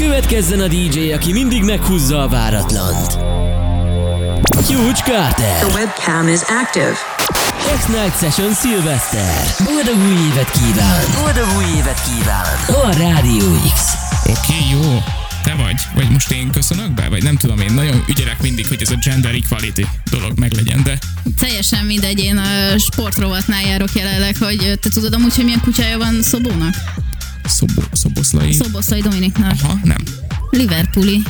Következzen a DJ, aki mindig meghúzza a váratlant. Huge Carter. The webcam is active. X-Night Session Szilveszter. Boldog új évet kíván! Boldog új évet kíván! A Rádió X. Oké, okay, jó. Te vagy? Vagy most én köszönök be? Vagy nem tudom, én nagyon ügyelek mindig, hogy ez a gender equality dolog meglegyen, de... Teljesen mindegy, én a sportrovatnál járok jelenleg, hogy te tudod amúgy, hogy milyen kutyája van Szobónak? Szobo, szoboszlai... Szoboszlai Dominiknak. Aha, nem. Liverpooli.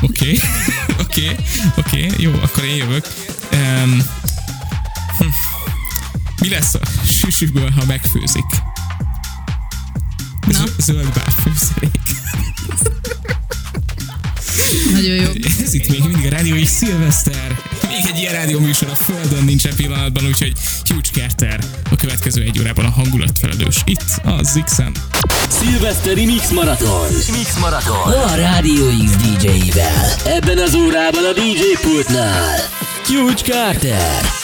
Oké, oké, oké, jó, akkor én jövök. Um, hm. Mi lesz a süsüből, ha megfőzik? Na. Zöld bár főszerék. Nagyon jó. Ez itt még mindig a rádió és szilveszter. Még egy ilyen rádió műsor a Földön nincsen pillanatban, úgyhogy Huge Carter a következő egy órában a hangulatfelelős. Itt a Zixen. Szilveszteri Mix Marathon. Mix Marathon. A Rádió X DJ-vel. Ebben az órában a DJ pultnál. Huge Carter.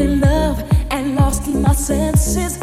In love and lost in my senses,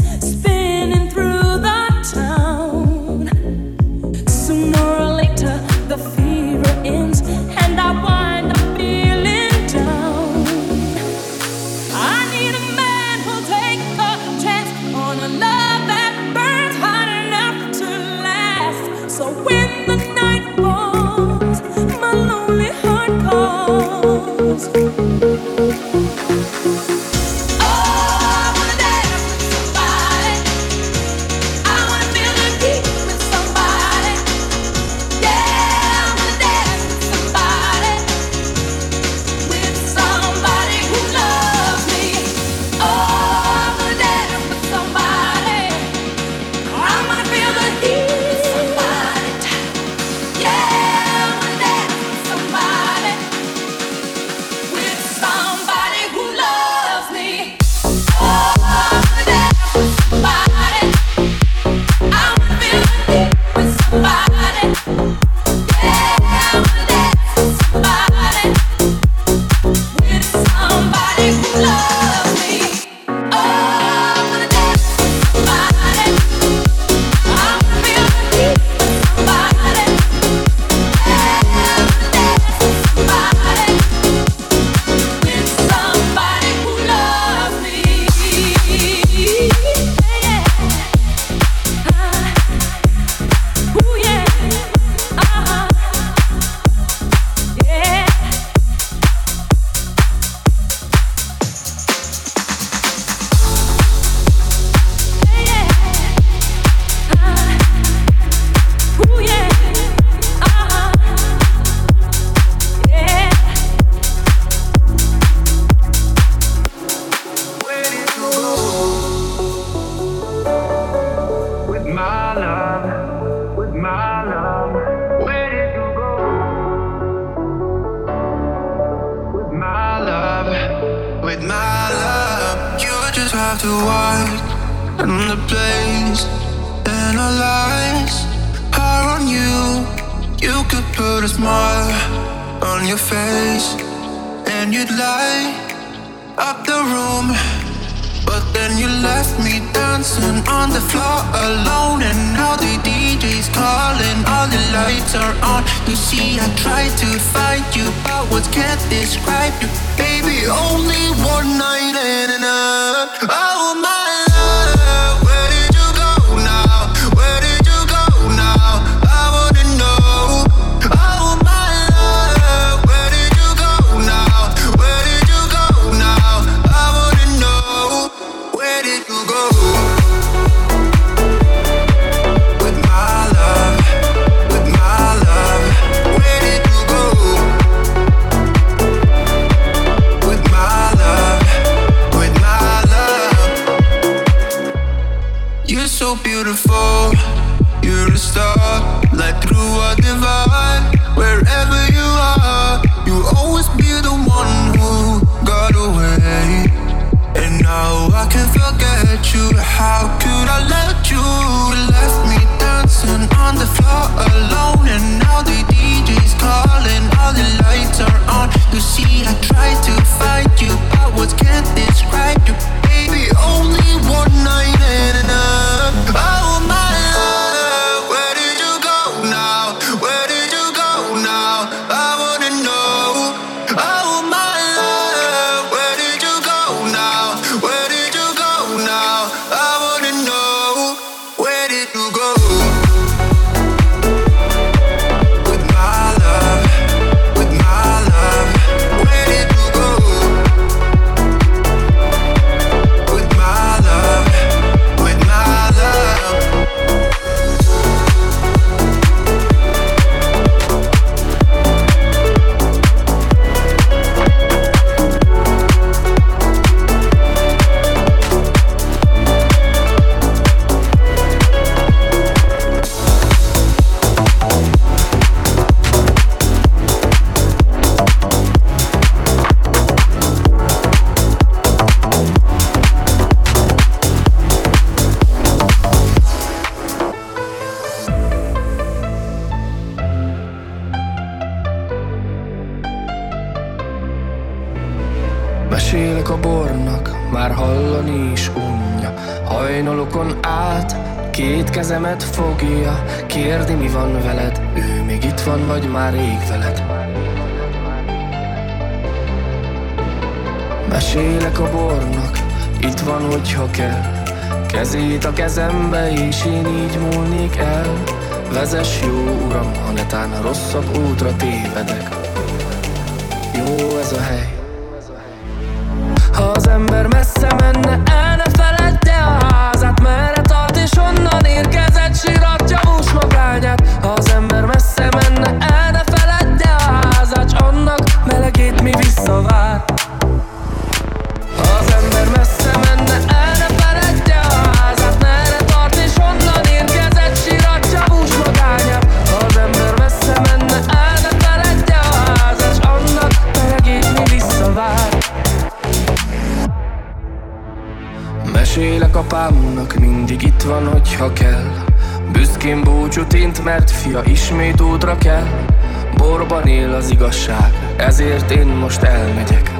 az igazság. Ezért én most elmegyek.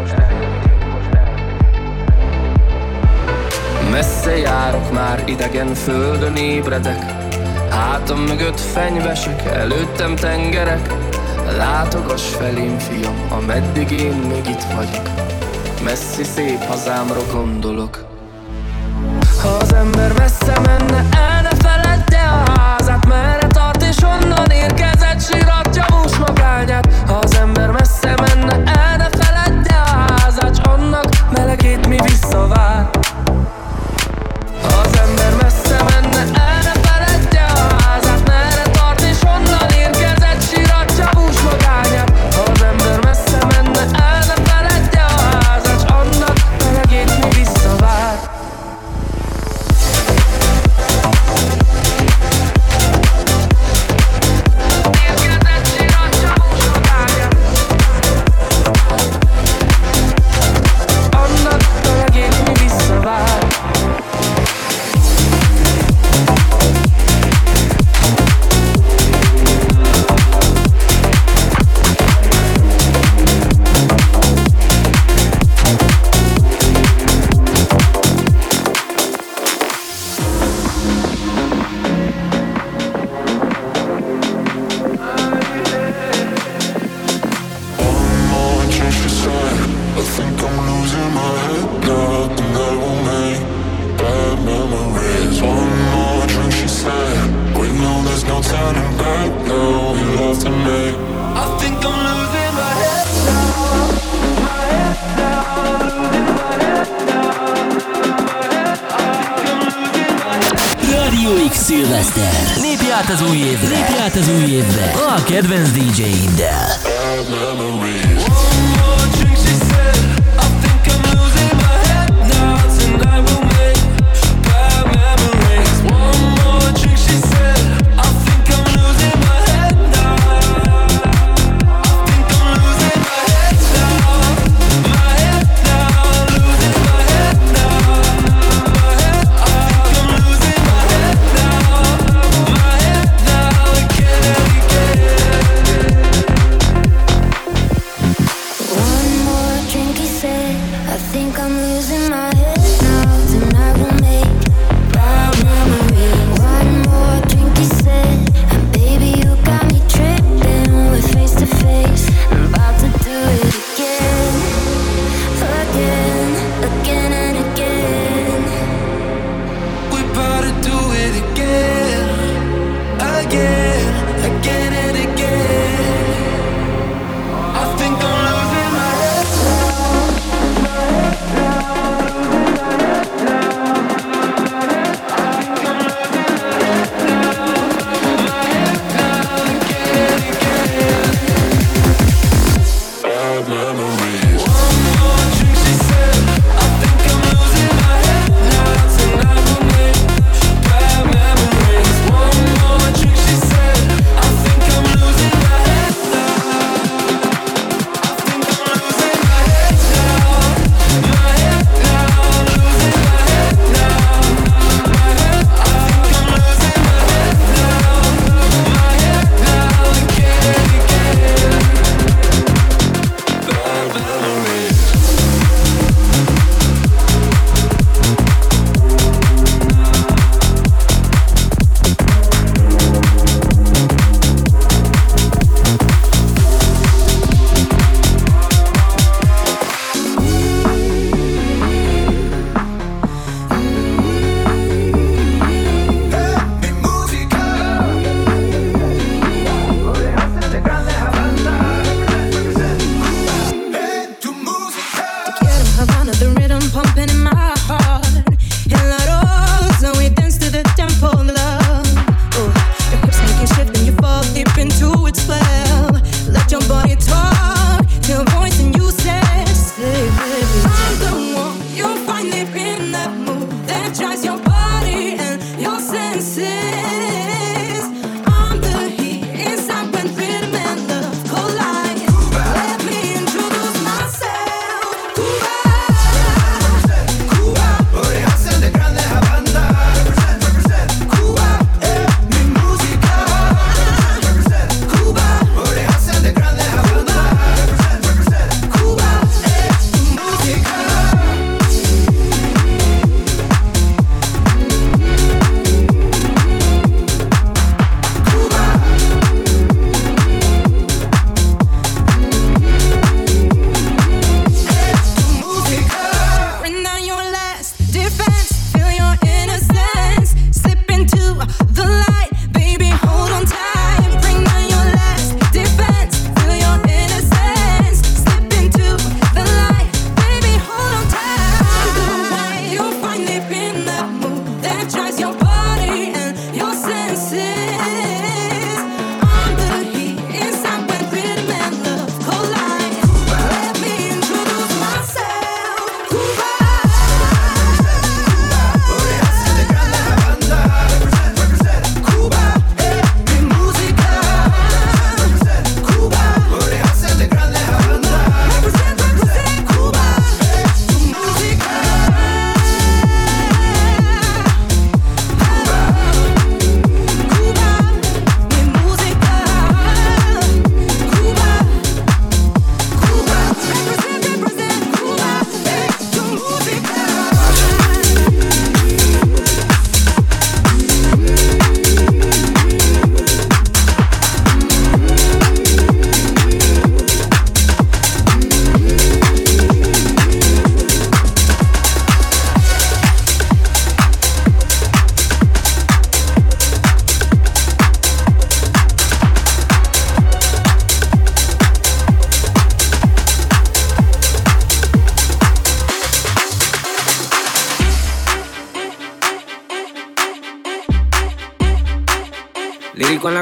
Messze járok már idegen földön ébredek. Hátam mögött fenyvesek, előttem tengerek. Látogass felém, fiam, ameddig én még itt vagyok. Messzi szép hazámra gondolok. Ha az ember messze menne, el ne feledd a házát. Merre tart és onnan érkezett sírok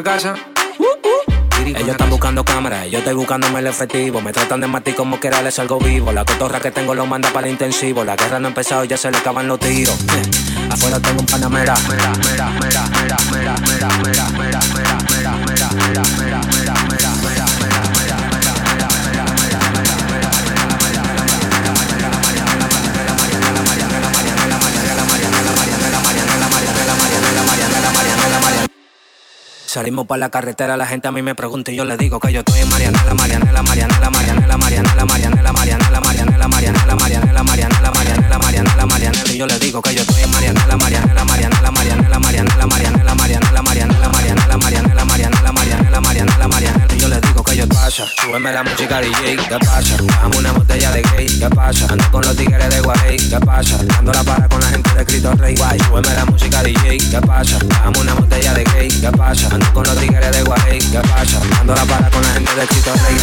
Casa. Ellos están buscando cámaras, yo estoy buscándome el efectivo. Me tratan de matar como quiera, les salgo vivo. La cotorra que tengo lo manda para el intensivo. La guerra no ha empezado, ya se le acaban los tiros. Afuera tengo un panamera. Mira, mira, mira, mira, mira, mira, mira, mira, mira, mira, mira, mira, mira, mira, mira, Salimos para la carretera, la gente a mí me pregunta y yo le digo que yo estoy en Marianela, Marianela, Marianela, Marianela, Marianela, Marianela, Marianela, Marianela, Marianela, Marianela, Marianela, Marianela, Marianela, Marianela, y yo le digo que yo estoy en Marianela, Marianela, Marianela, Marianela, Marianela, Marianela, Marianela, Marianela, Marianela, Marianela, Marianela, Marianela, Marianela, Yo pasa, súbeme la música DJ, ¿qué pasa? Dame una botella de gay, ¿qué pasa? Ando con los tigres de Guay, ¿qué pasa? Dando la para con la gente de Cristo Rey, guay, súbeme la música DJ, ¿qué pasa? Dame una botella de gay, ¿qué pasa? Ando con los tigres de Guay, ¿qué pasa? Dando la para con la gente de Cristo Rey.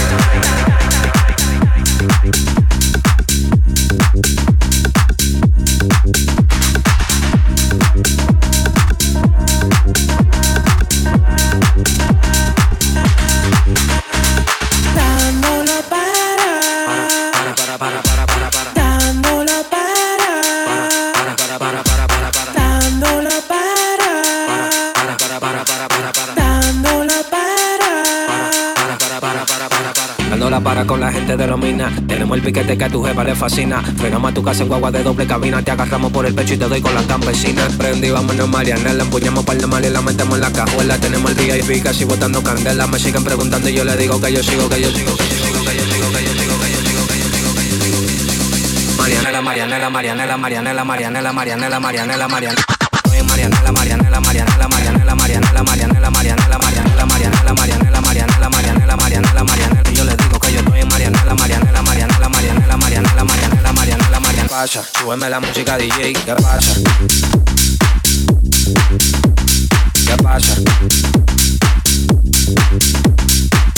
Para. La para con la gente de Lomina. Tenemos el piquete que a tu jefa le fascina. Frenamos a tu casa en guagua de doble cabina. Te agarramos por el pecho y te doy con la campesina. Prendí, vámonos Marianela. Empuñamos par de mal y la metemos en la cajuela. Tenemos el VIP casi botando candela. Me siguen preguntando y yo le digo que yo sigo, que yo sigo, que yo sigo, que yo sigo, que yo sigo, que yo sigo, que yo sigo, que yo sigo, que yo sigo. Marianela, Marianela, Marianela, Marianela, Marianela, Marianela, Marianela, Marianela. Oye, Marianela, Marianela, Marianela, Marianela, Marianela, Marianela, Marianela, Marianela, Marianela, Marianela, Marianela, Marianela, Marianela, Marianela. Y yo le digo que yo estoy en Pasa, súbeme la música DJ, ¿qué pasa? ¿Qué pasa?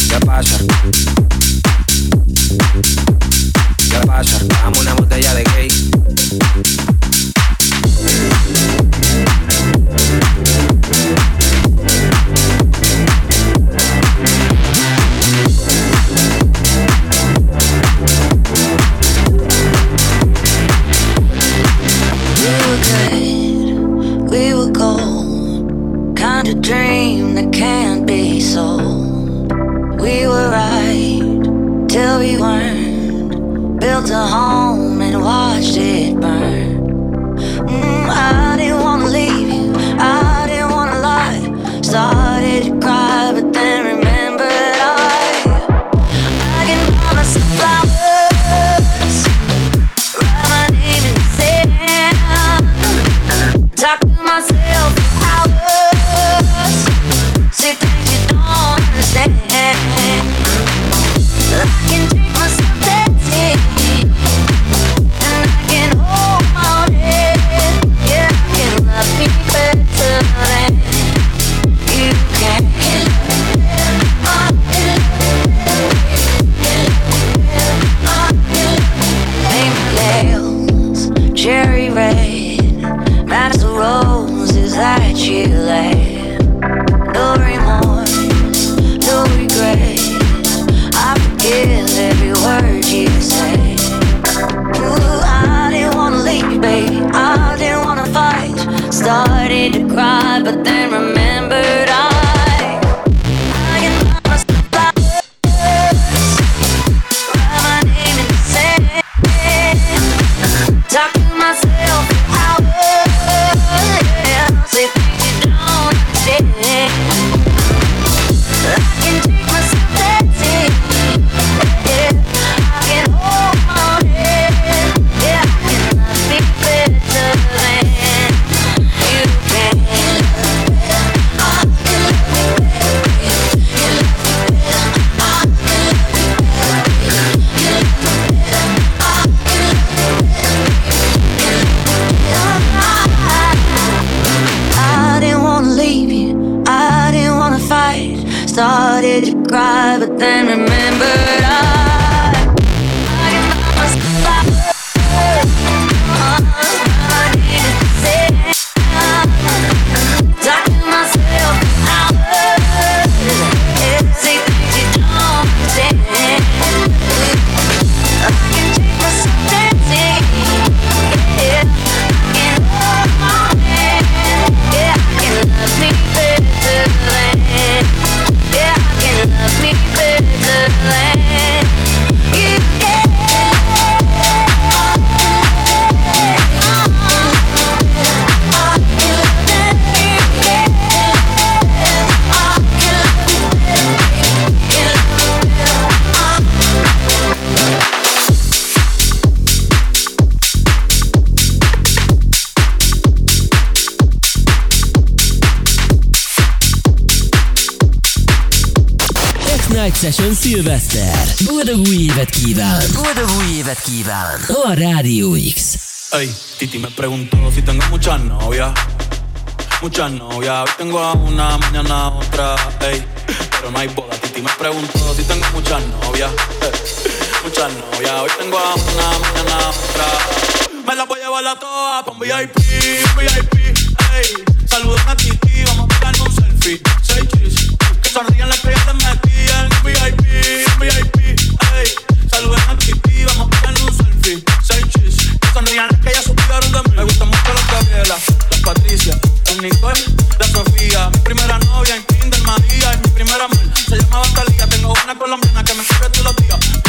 ¿Qué pasa? ¿Qué pasa? Dame una botella de gay. X-Night Session Szilveszter. Boldog új évet kíván! Boldog új évet kíván! A Rádió X. Ey, Titi me preguntó si tengo muchas novias. Muchas novias, hoy tengo a una, mañana a otra, ey. Pero no hay boda. Titi me preguntó si tengo muchas novias. Muchas novias, hoy tengo a una, mañana a otra. Me la voy a llevar a todas pa' un VIP, un VIP, ey. Saludos a Titi, vamos a pegarnos un selfie. Say cheese, que sonrían las que ya les metí en VIP, VIP, ey. Saludos a Titi, vamos a pegarnos un selfie. Cheese, que sonrían que ya supieron de mí. Me gustan mucho las Gabriela, las Patricia, las Nicole, la Sofía. Mi primera novia en Kinder María y mi primera amor se llamaba Talía. Tengo una colombiana que me escribe todos los días.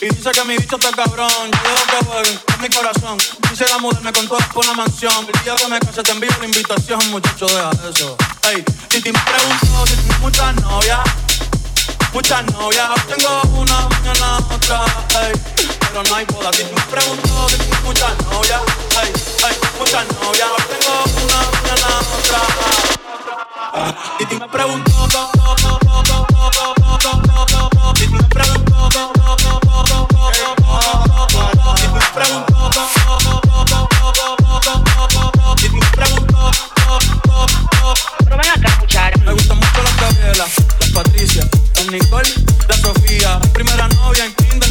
Y dice que mi bicho está cabrón. Yo dejo que jueguen con mi corazón. Quisiera mudarme con todas por una mansión. El día que me case te envío la invitación, muchacho, deja eso. Ey, Titi me preguntó si tengo muchas novias. Muchas novias, tengo una, mañana otra, ey. Pero no hay boda, Titi me preguntó si tengo muchas novias, ey, ey. Muchas novias, tengo una, mañana otra. Ah, Titi me preguntó, go, go, go,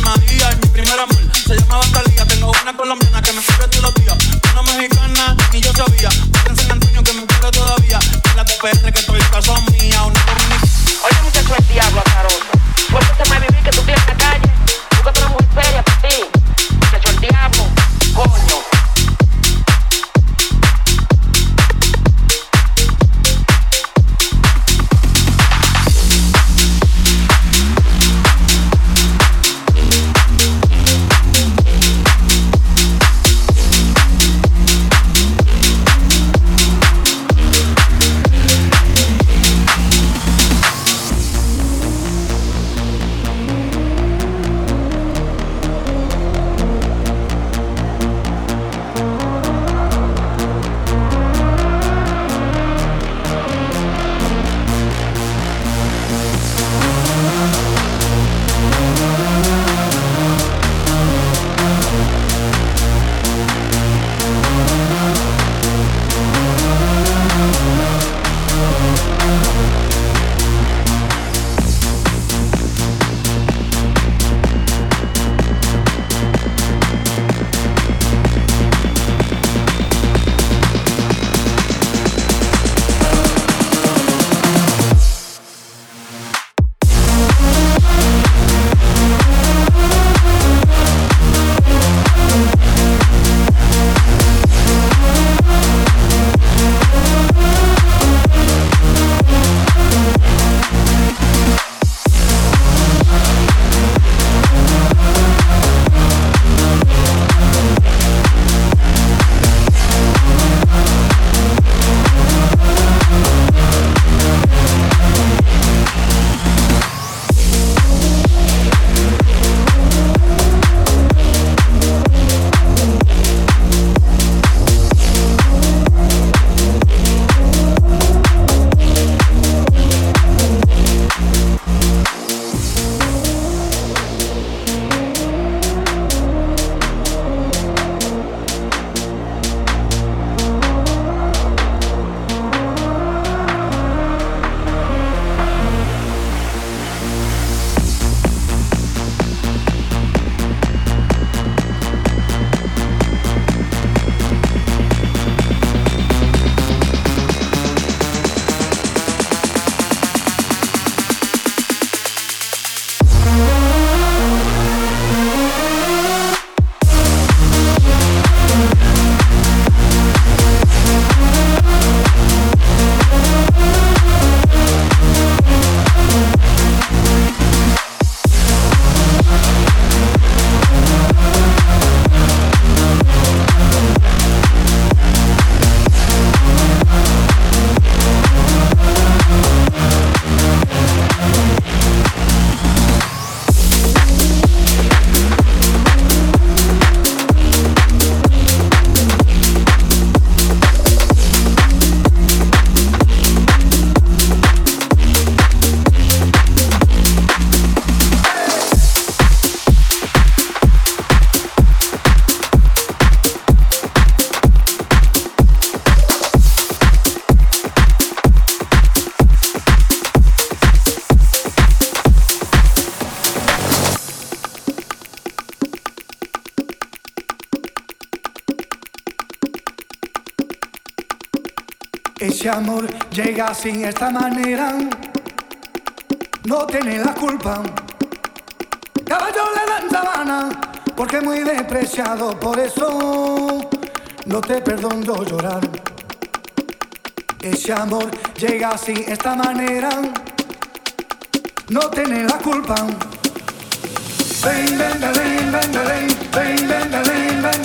María y mi primer amor se llamaba Talía. Tengo una colombiana que me escribe todos los días. Ese amor llega sin esta manera, no tiene la culpa. Caballo le dan sabana, porque muy despreciado, por eso no te perdono llorar. Ese amor llega sin esta manera, no tiene la culpa. Ven, ven, ven, ven, ven, ven, ven, ven,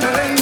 ven,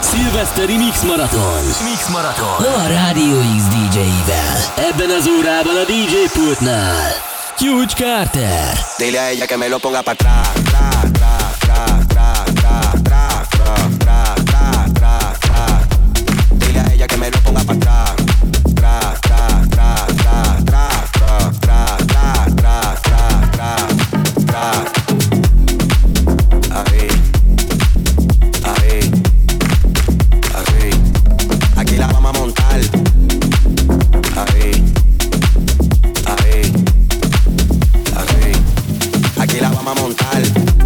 Szilveszteri Mix Marathon. Mix Marathon. A Rádió X DJ-vel. Ebben az órában a DJ pultnál. Huge Carter. Dile a ella que me lo ponga para atrás. vamos a montar.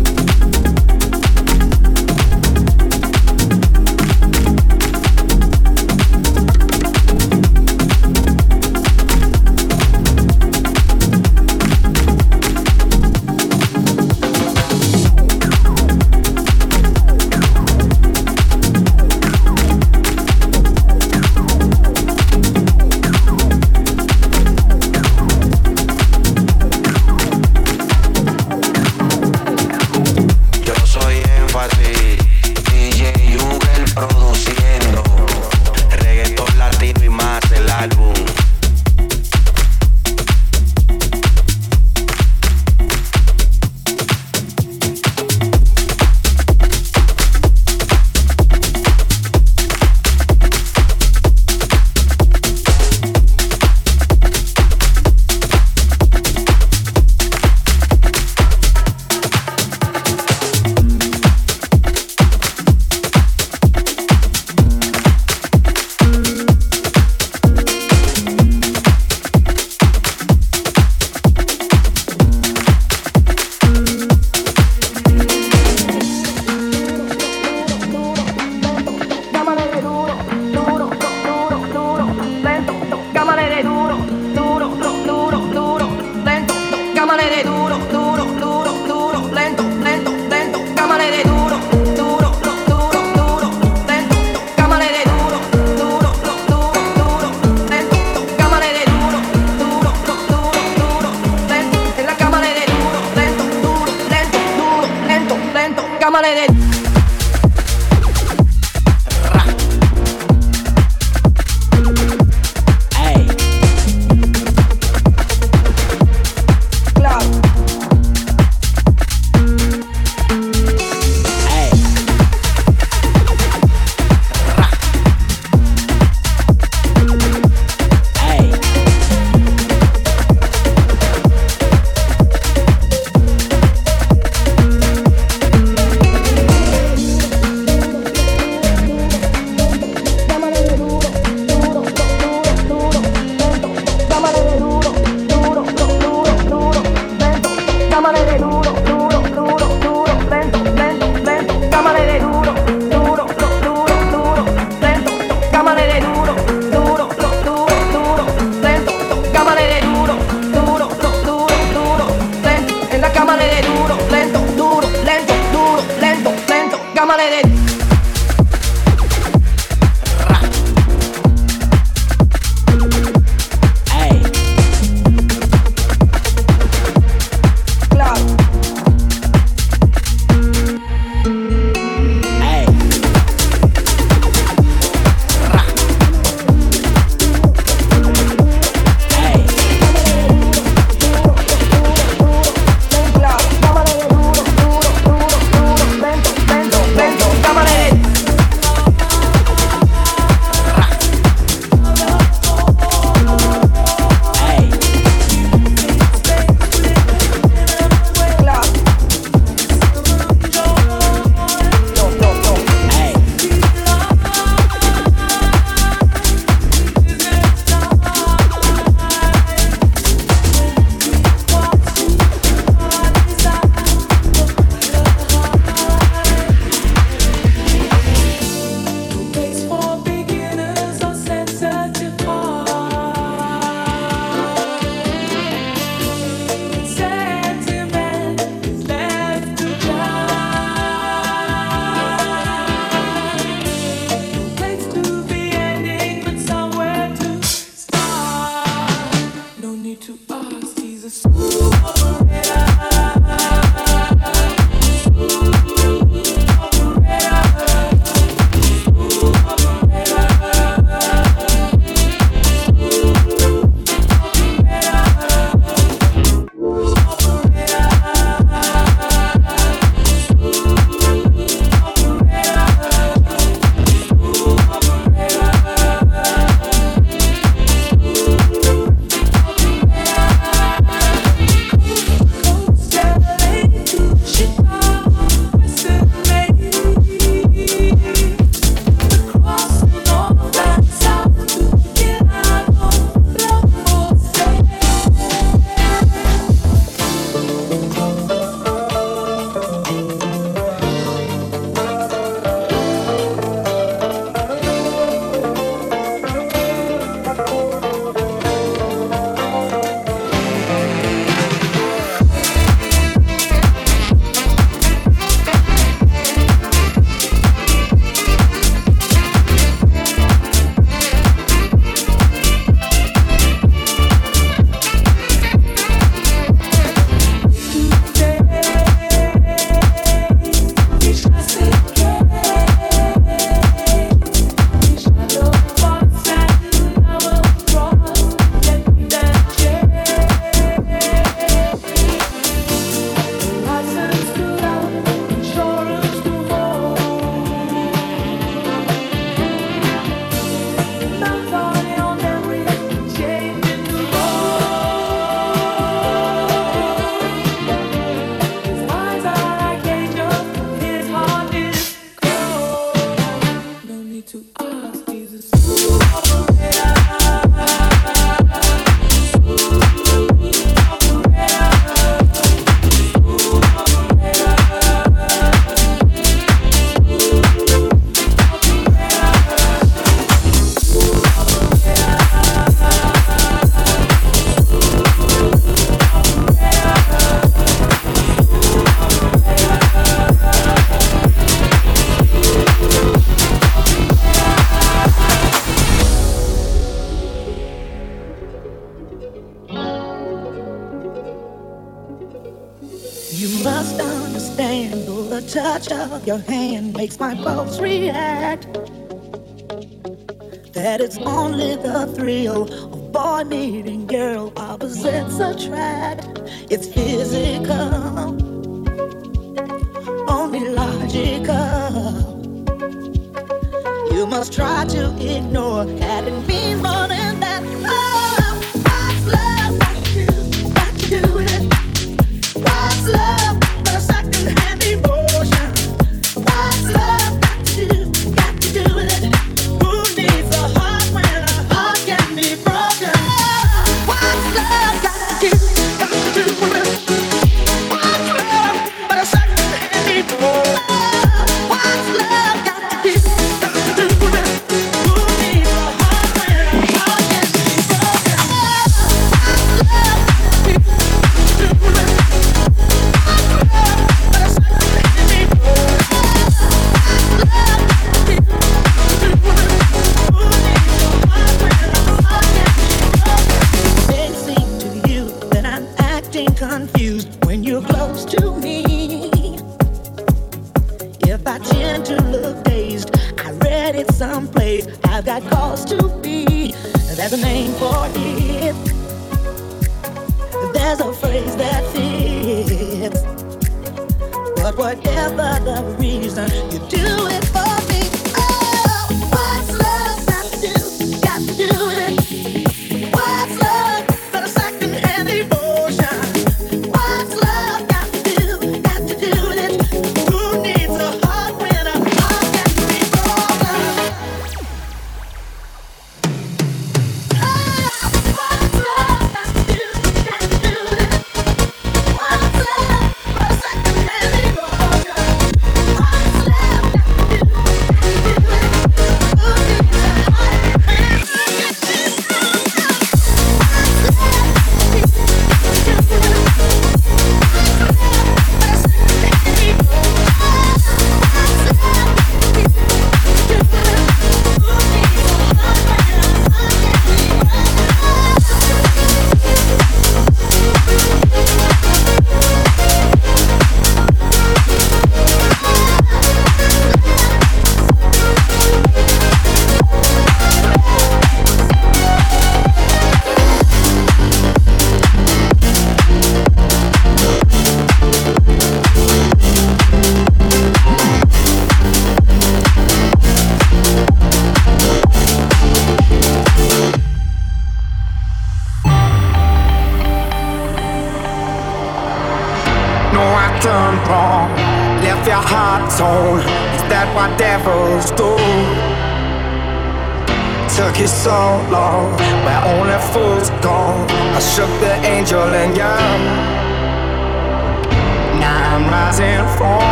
Your hand makes my pulse